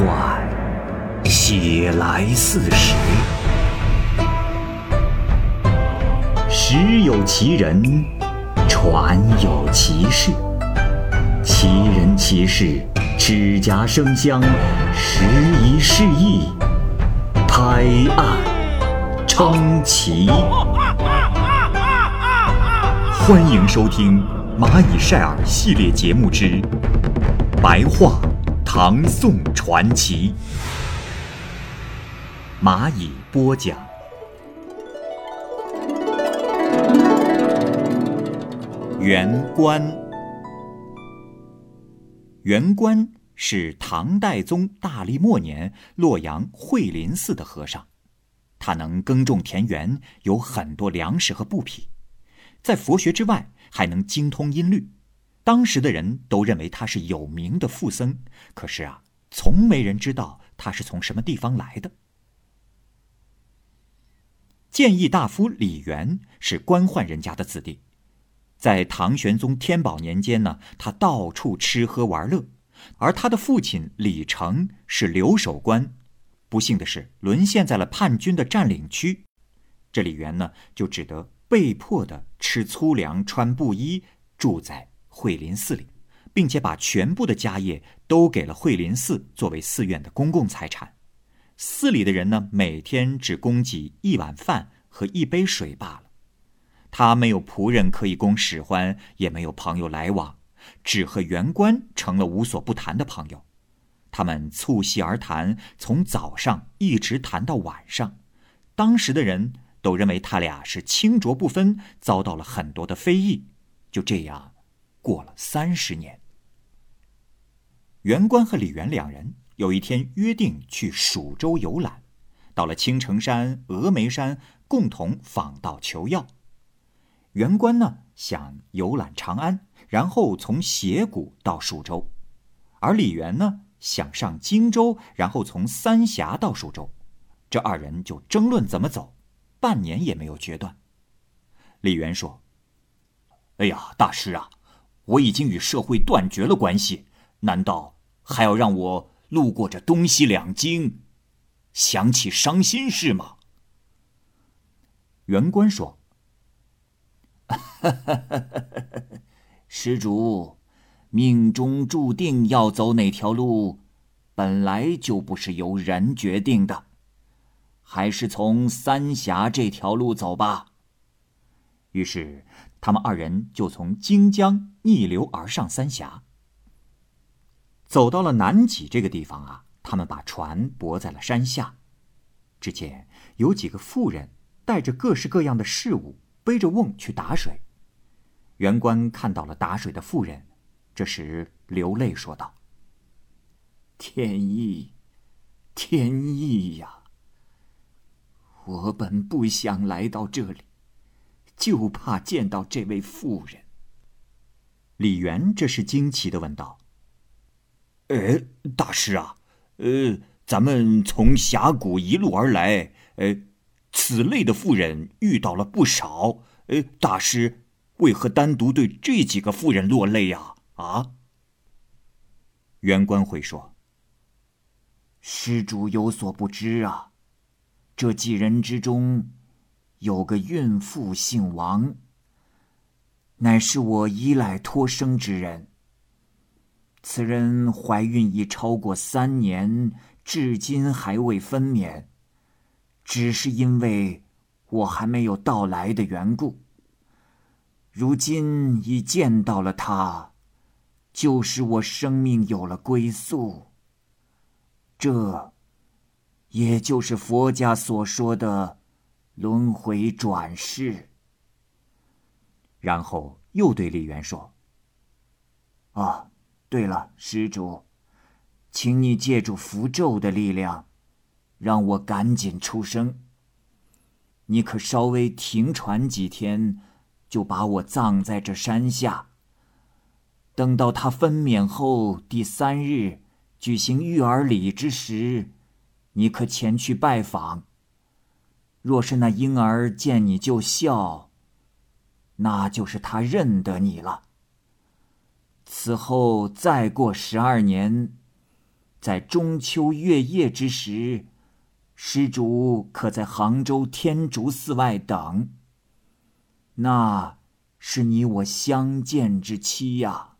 幻，写来四时。时有其人，传有其事。其人其事，指甲生香，时移世易，拍案称奇。欢迎收听《蚂蚁晒尔》系列节目之《白话唐宋传奇》，蚂蚁播讲。元观，元观是唐代宗大历末年洛阳惠林寺的和尚，他能耕种田园，有很多粮食和布匹。在佛学之外，还能精通音律，当时的人都认为他是有名的富僧。可是啊，从没人知道他是从什么地方来的。谏议大夫李元是官宦人家的子弟，在唐玄宗天宝年间呢，他到处吃喝玩乐，而他的父亲李成是留守官，不幸的是沦陷在了叛军的占领区，这李元呢就只得。被迫的吃粗粮、穿布衣，住在慧林寺里，并且把全部的家业都给了慧林寺，作为寺院的公共财产。寺里的人呢，每天只供给一碗饭和一杯水罢了。他没有仆人可以供使唤，也没有朋友来往，只和员官成了无所不谈的朋友。他们促膝而谈，从早上一直谈到晚上。当时的人。都认为他俩是清浊不分，遭到了很多的非议。就这样，过了三十年。袁官和李元两人有一天约定去蜀州游览，到了青城山、峨眉山，共同访道求药。袁官呢想游览长安，然后从斜谷到蜀州，而李元呢想上荆州，然后从三峡到蜀州。这二人就争论怎么走。半年也没有决断。李元说：“哎呀，大师啊，我已经与社会断绝了关系，难道还要让我路过这东西两京，想起伤心事吗？”元官说：“ 施主，命中注定要走哪条路，本来就不是由人决定的。”还是从三峡这条路走吧。于是，他们二人就从荆江逆流而上三峡。走到了南脊这个地方啊，他们把船泊在了山下。只见有几个妇人带着各式各样的事物，背着瓮去打水。员官看到了打水的妇人，这时流泪说道：“天意，天意呀！”我本不想来到这里，就怕见到这位妇人。李元这是惊奇的问道：“呃，大师啊，呃，咱们从峡谷一路而来，呃，此类的妇人遇到了不少，呃，大师为何单独对这几个妇人落泪呀？啊？”元官会说：“施主有所不知啊。”这几人之中，有个孕妇姓王，乃是我依赖托生之人。此人怀孕已超过三年，至今还未分娩，只是因为我还没有到来的缘故。如今已见到了他，就使我生命有了归宿。这。也就是佛家所说的轮回转世。然后又对李元说：“啊，对了，施主，请你借助符咒的力量，让我赶紧出生。你可稍微停船几天，就把我葬在这山下。等到他分娩后第三日举行育儿礼之时。”你可前去拜访。若是那婴儿见你就笑，那就是他认得你了。此后再过十二年，在中秋月夜之时，施主可在杭州天竺寺外等。那是你我相见之期呀。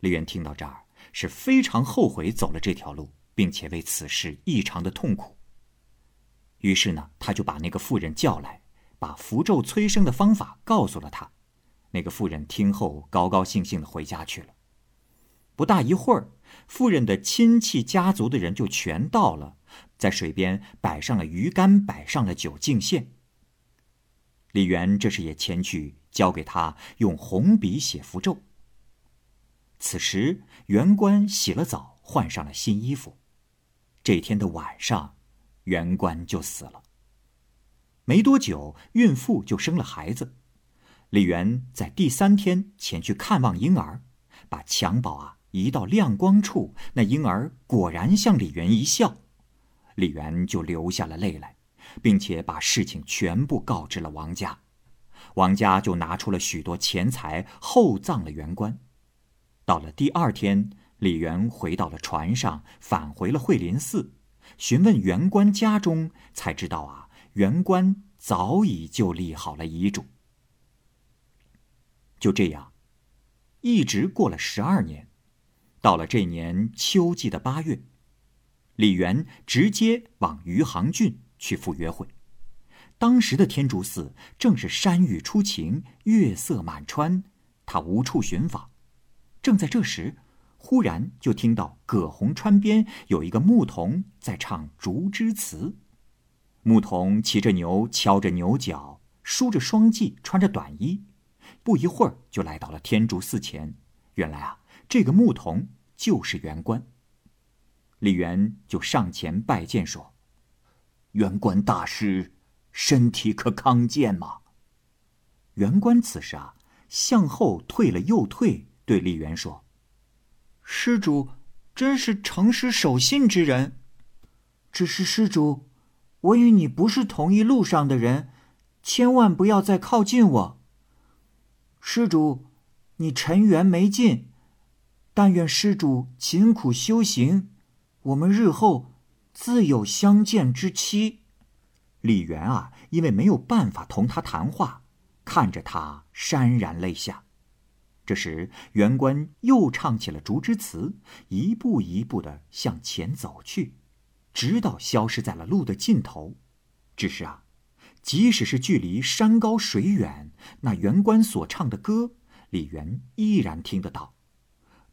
李渊听到这儿，是非常后悔走了这条路，并且为此事异常的痛苦。于是呢，他就把那个妇人叫来，把符咒催生的方法告诉了他。那个妇人听后，高高兴兴的回家去了。不大一会儿，妇人的亲戚家族的人就全到了，在水边摆上了鱼竿，摆上了酒敬献。李元这时也前去交给他用红笔写符咒。此时，元官洗了澡，换上了新衣服。这天的晚上，元官就死了。没多久，孕妇就生了孩子。李元在第三天前去看望婴儿，把襁褓啊。移到亮光处，那婴儿果然向李元一笑，李元就流下了泪来，并且把事情全部告知了王家，王家就拿出了许多钱财厚葬了元官。到了第二天，李元回到了船上，返回了惠林寺，询问元官家中，才知道啊，元官早已就立好了遗嘱。就这样，一直过了十二年。到了这年秋季的八月，李元直接往余杭郡去赴约会。当时的天竺寺正是山雨初晴，月色满川，他无处寻访。正在这时，忽然就听到葛洪川边有一个牧童在唱竹枝词。牧童骑着牛，敲着牛角，梳着双髻，穿着短衣，不一会儿就来到了天竺寺前。原来啊。这个牧童就是元官。李元就上前拜见说：“元官大师，身体可康健吗？”元官此时啊，向后退了又退，对李元说：“施主真是诚实守信之人，只是施主，我与你不是同一路上的人，千万不要再靠近我。施主，你尘缘没尽。”但愿施主勤苦修行，我们日后自有相见之期。李元啊，因为没有办法同他谈话，看着他潸然泪下。这时，元官又唱起了竹枝词，一步一步的向前走去，直到消失在了路的尽头。只是啊，即使是距离山高水远，那元官所唱的歌，李元依然听得到。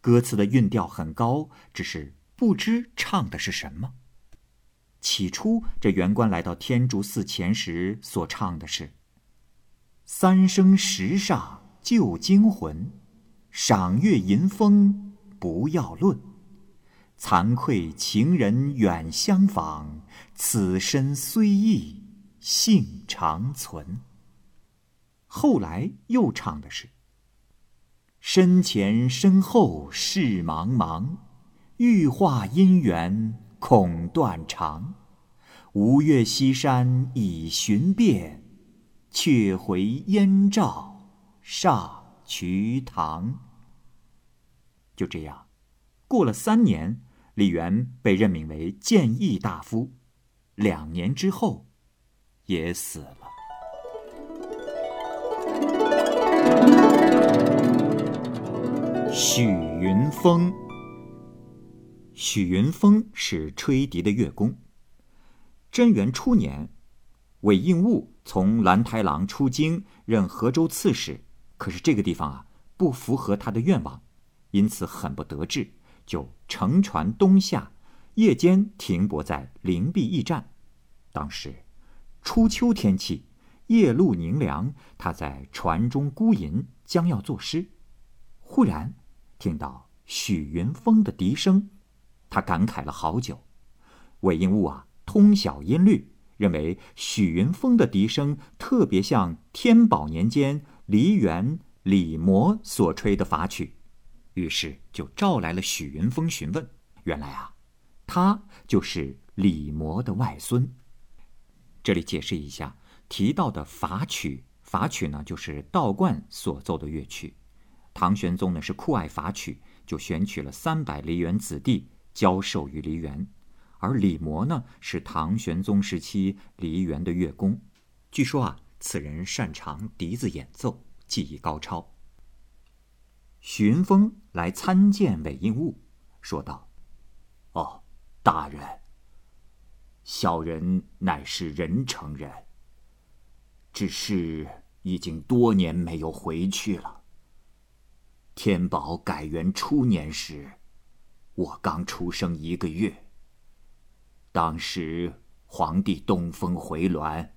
歌词的韵调很高，只是不知唱的是什么。起初，这元官来到天竺寺前时所唱的是：“三生石上旧精魂，赏月吟风不要论。惭愧情人远相访，此身虽异性长存。”后来又唱的是。身前身后事茫茫，欲化姻缘恐断肠。吴越西山已寻遍，却回燕赵上瞿塘。就这样，过了三年，李元被任命为谏议大夫，两年之后，也死了。许云峰。许云峰是吹笛的乐工。贞元初年，韦应物从兰台郎出京任河州刺史，可是这个地方啊不符合他的愿望，因此很不得志，就乘船东下，夜间停泊在灵璧驿站。当时初秋天气，夜露凝凉，他在船中孤吟，将要作诗，忽然。听到许云峰的笛声，他感慨了好久。韦应物啊，通晓音律，认为许云峰的笛声特别像天宝年间梨园李摩所吹的法曲，于是就召来了许云峰询问。原来啊，他就是李摩的外孙。这里解释一下，提到的法曲，法曲呢，就是道观所奏的乐曲。唐玄宗呢是酷爱法曲，就选取了三百梨园子弟教授于梨园，而李摩呢是唐玄宗时期梨园的乐工。据说啊，此人擅长笛子演奏，技艺高超。寻风来参见韦应物，说道：“哦，大人，小人乃是任城人，只是已经多年没有回去了。天宝改元初年时，我刚出生一个月。当时皇帝东风回銮。”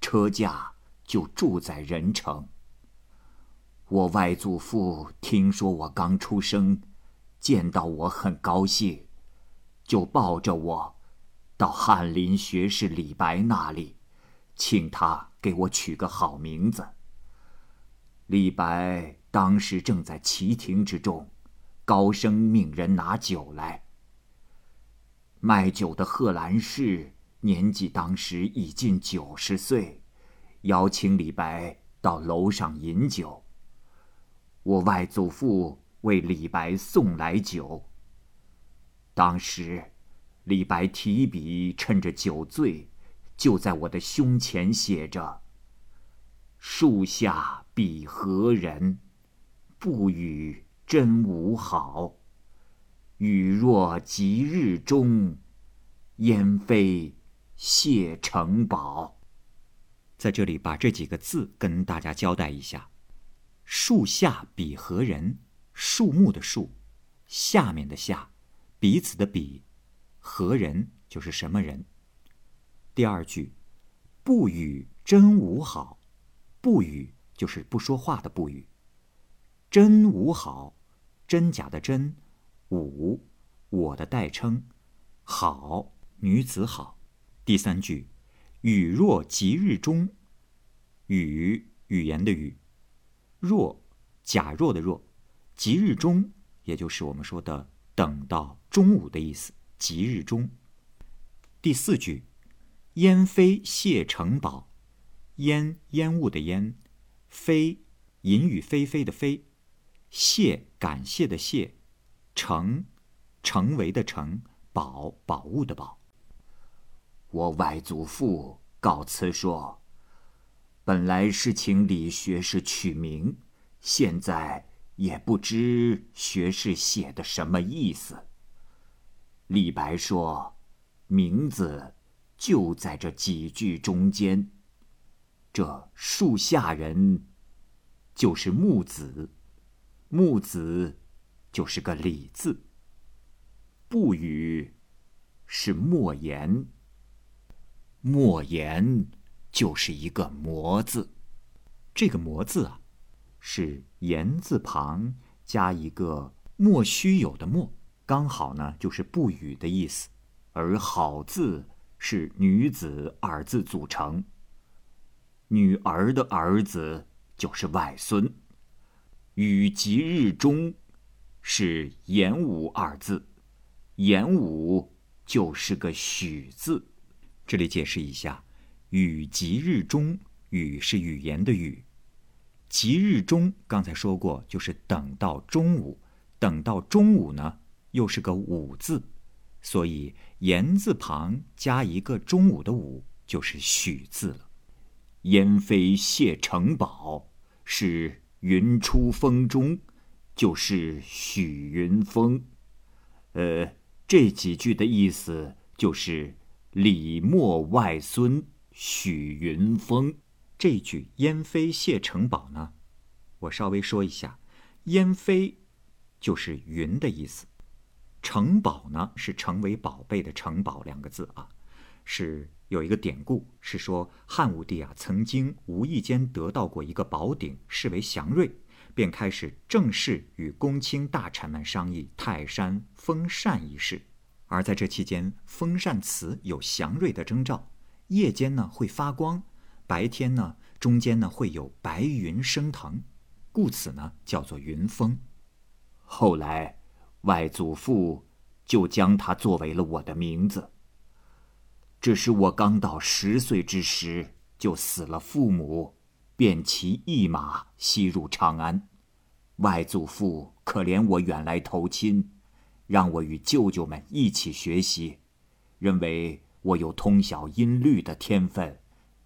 车驾就住在任城。我外祖父听说我刚出生，见到我很高兴，就抱着我，到翰林学士李白那里，请他给我取个好名字。李白当时正在旗亭之中，高声命人拿酒来。卖酒的贺兰氏。年纪当时已近九十岁，邀请李白到楼上饮酒。我外祖父为李白送来酒。当时，李白提笔趁着酒醉，就在我的胸前写着：“树下比何人？不与真吾好。雨若即日中，烟飞。”谢城堡，在这里把这几个字跟大家交代一下：树下比何人？树木的树，下面的下，彼此的彼，何人就是什么人？第二句，不与真吾好，不语就是不说话的不语。真吾好，真假的真，吾我的代称，好女子好。第三句，语若即日中，语语言的语，若假若的若，即日中，也就是我们说的等到中午的意思。即日中。第四句，烟飞谢城堡，烟烟雾的烟，飞淫雨霏霏的飞，谢感谢的谢，成成为的成，宝宝物的宝。我外祖父告辞说：“本来是请李学士取名，现在也不知学士写的什么意思。”李白说：“名字就在这几句中间。这树下人就是木子，木子就是个李字。不语是莫言。”莫言就是一个“魔”字，这个“魔”字啊，是言字旁加一个莫须有的“莫”，刚好呢就是不语的意思。而“好”字是女子二字组成，女儿的儿子就是外孙。与吉日中是言武二字，言武就是个许字。这里解释一下，“雨即日中”，“语”是语言的“语”，“即日中”刚才说过，就是等到中午，等到中午呢，又是个“午”字，所以言字旁加一个中午的“午”，就是“许”字了。烟飞谢城堡是云出风中，就是许云峰。呃，这几句的意思就是。李默外孙许云峰，这句“燕飞谢城堡”呢，我稍微说一下，“燕飞”就是云的意思，“城堡”呢是成为宝贝的“城堡”两个字啊，是有一个典故，是说汉武帝啊曾经无意间得到过一个宝鼎，视为祥瑞，便开始正式与公卿大臣们商议泰山封禅一事。而在这期间，封禅祠有祥瑞的征兆，夜间呢会发光，白天呢中间呢会有白云升腾，故此呢叫做云峰。后来，外祖父就将它作为了我的名字。只是我刚到十岁之时，就死了父母，便骑一马西入长安。外祖父可怜我远来投亲。让我与舅舅们一起学习，认为我有通晓音律的天分，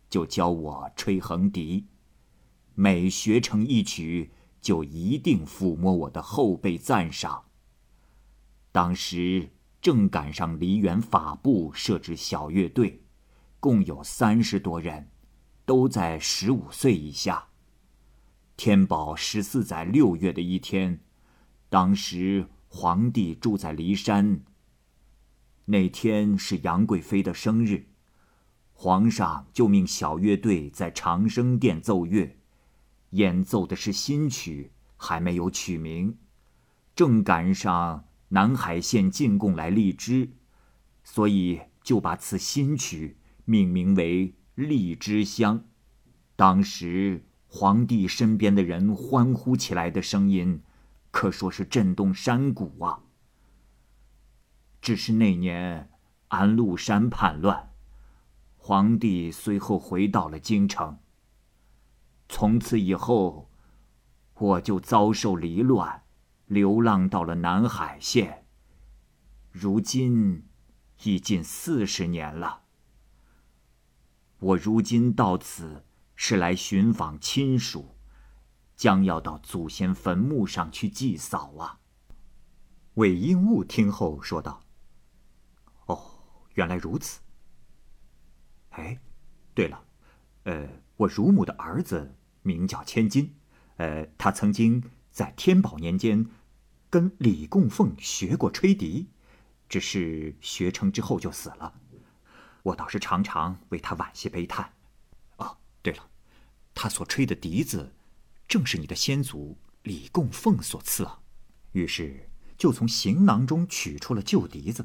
就教我吹横笛。每学成一曲，就一定抚摸我的后背赞赏。当时正赶上梨园法部设置小乐队，共有三十多人，都在十五岁以下。天宝十四载六月的一天，当时皇帝住在骊山。那天是杨贵妃的生日，皇上就命小乐队在长生殿奏乐。演奏的是新曲，还没有取名，正赶上南海县进贡来荔枝，所以就把此新曲命名为《荔枝香》。当时皇帝身边的人欢呼起来的声音，可说是震动山谷啊。只是那年安禄山叛乱，皇帝随后回到了京城。从此以后，我就遭受离乱，流浪到了南海县。如今已近四十年了。我如今到此是来寻访亲属，将要到祖先坟墓上去祭扫啊。韦应物听后说道：“，原来如此。哎，对了，呃，我乳母的儿子。”名叫千金，呃，他曾经在天宝年间跟李供奉学过吹笛，只是学成之后就死了。我倒是常常为他惋惜悲叹。哦，对了，他所吹的笛子，正是你的先祖李供奉所赐啊。于是就从行囊中取出了旧笛子。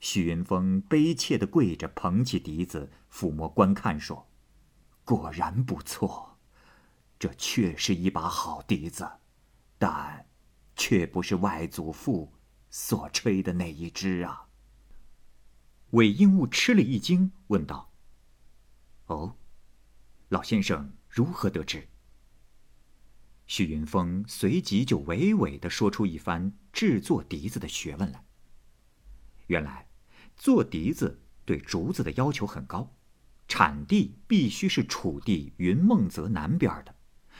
许云峰悲切地跪着，捧起笛子，抚摸观看，说：“果然不错。”这确是一把好笛子，但却不是外祖父所吹的那一支啊。韦应物吃了一惊，问道：“哦，老先生如何得知？”徐云峰随即就娓娓的说出一番制作笛子的学问来。原来，做笛子对竹子的要求很高，产地必须是楚地云梦泽南边的。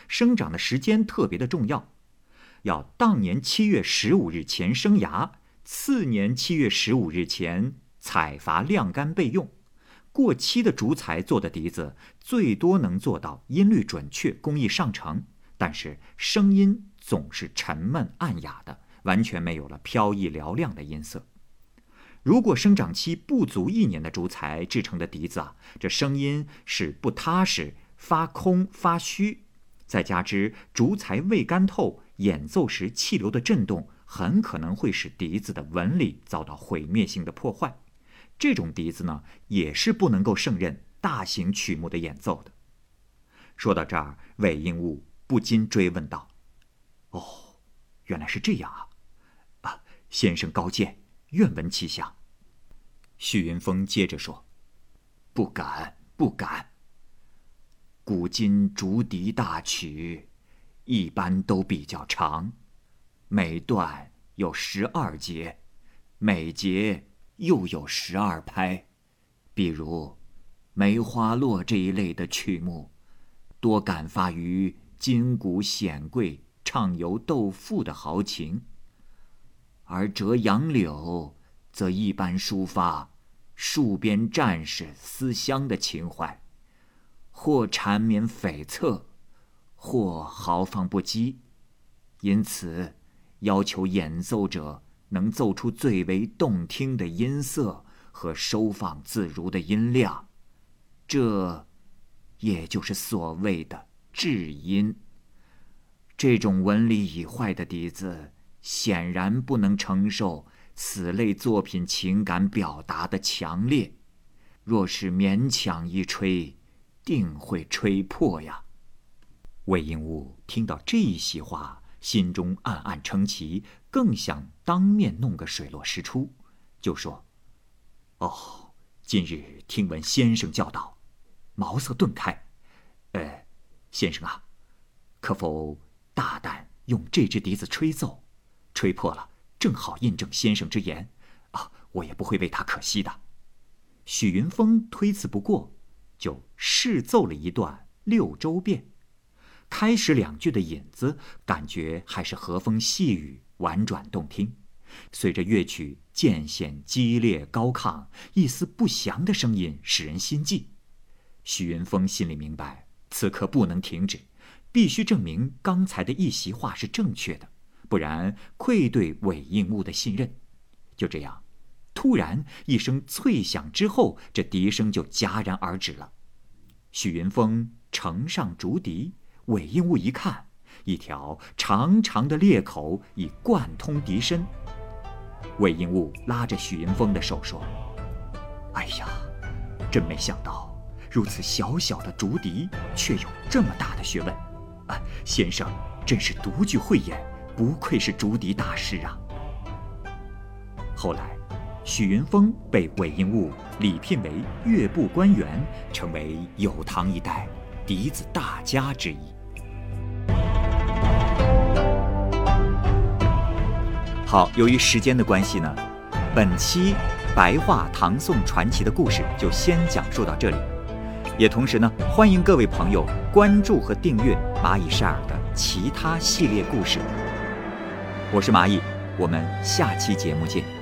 生长的时间特别的重要，要当年七月十五日前生芽，次年七月十五日前采伐晾干备用。过期的竹材做的笛子，最多能做到音律准确、工艺上乘，但是声音总是沉闷暗哑的，完全没有了飘逸嘹亮的音色。如果生长期不足一年的竹材制成的笛子啊，这声音是不踏实、发空、发虚。再加之竹材未干透，演奏时气流的震动很可能会使笛子的纹理遭到毁灭性的破坏。这种笛子呢，也是不能够胜任大型曲目的演奏的。说到这儿，韦应物不禁追问道：“哦，原来是这样啊！啊，先生高见，愿闻其详。”许云峰接着说：“不敢，不敢。”古今竹笛大曲，一般都比较长，每段有十二节，每节又有十二拍。比如《梅花落》这一类的曲目，多感发于金谷显贵、畅游斗富的豪情；而《折杨柳》则一般抒发戍边战士思乡的情怀。或缠绵悱恻，或豪放不羁，因此要求演奏者能奏出最为动听的音色和收放自如的音量，这，也就是所谓的至音。这种纹理已坏的笛子，显然不能承受此类作品情感表达的强烈，若是勉强一吹。定会吹破呀！魏应物听到这一席话，心中暗暗称奇，更想当面弄个水落石出，就说：“哦，今日听闻先生教导，茅塞顿开。呃，先生啊，可否大胆用这支笛子吹奏？吹破了，正好印证先生之言，啊，我也不会为他可惜的。许云峰推辞不过，就试奏了一段《六州变》。开始两句的引子，感觉还是和风细雨，婉转动听。随着乐曲渐显激烈高亢，一丝不祥的声音使人心悸。许云峰心里明白，此刻不能停止，必须证明刚才的一席话是正确的，不然愧对韦应物的信任。就这样，突然一声脆响之后，这笛声就戛然而止了。许云峰呈上竹笛。韦应物一看，一条长长的裂口已贯通笛身。韦应物拉着许云峰的手说：“哎呀，真没想到，如此小小的竹笛，却有这么大的学问。啊，先生真是独具慧眼，不愧是竹笛大师啊！”后来，许云峰被韦应物礼聘为乐部官员，成为有唐一代笛子大家之一。好，由于时间的关系呢，本期白话唐宋传奇的故事就先讲述到这里。也同时呢，欢迎各位朋友关注和订阅蚂蚁晒尔的其他系列故事。我是蚂蚁，我们下期节目见。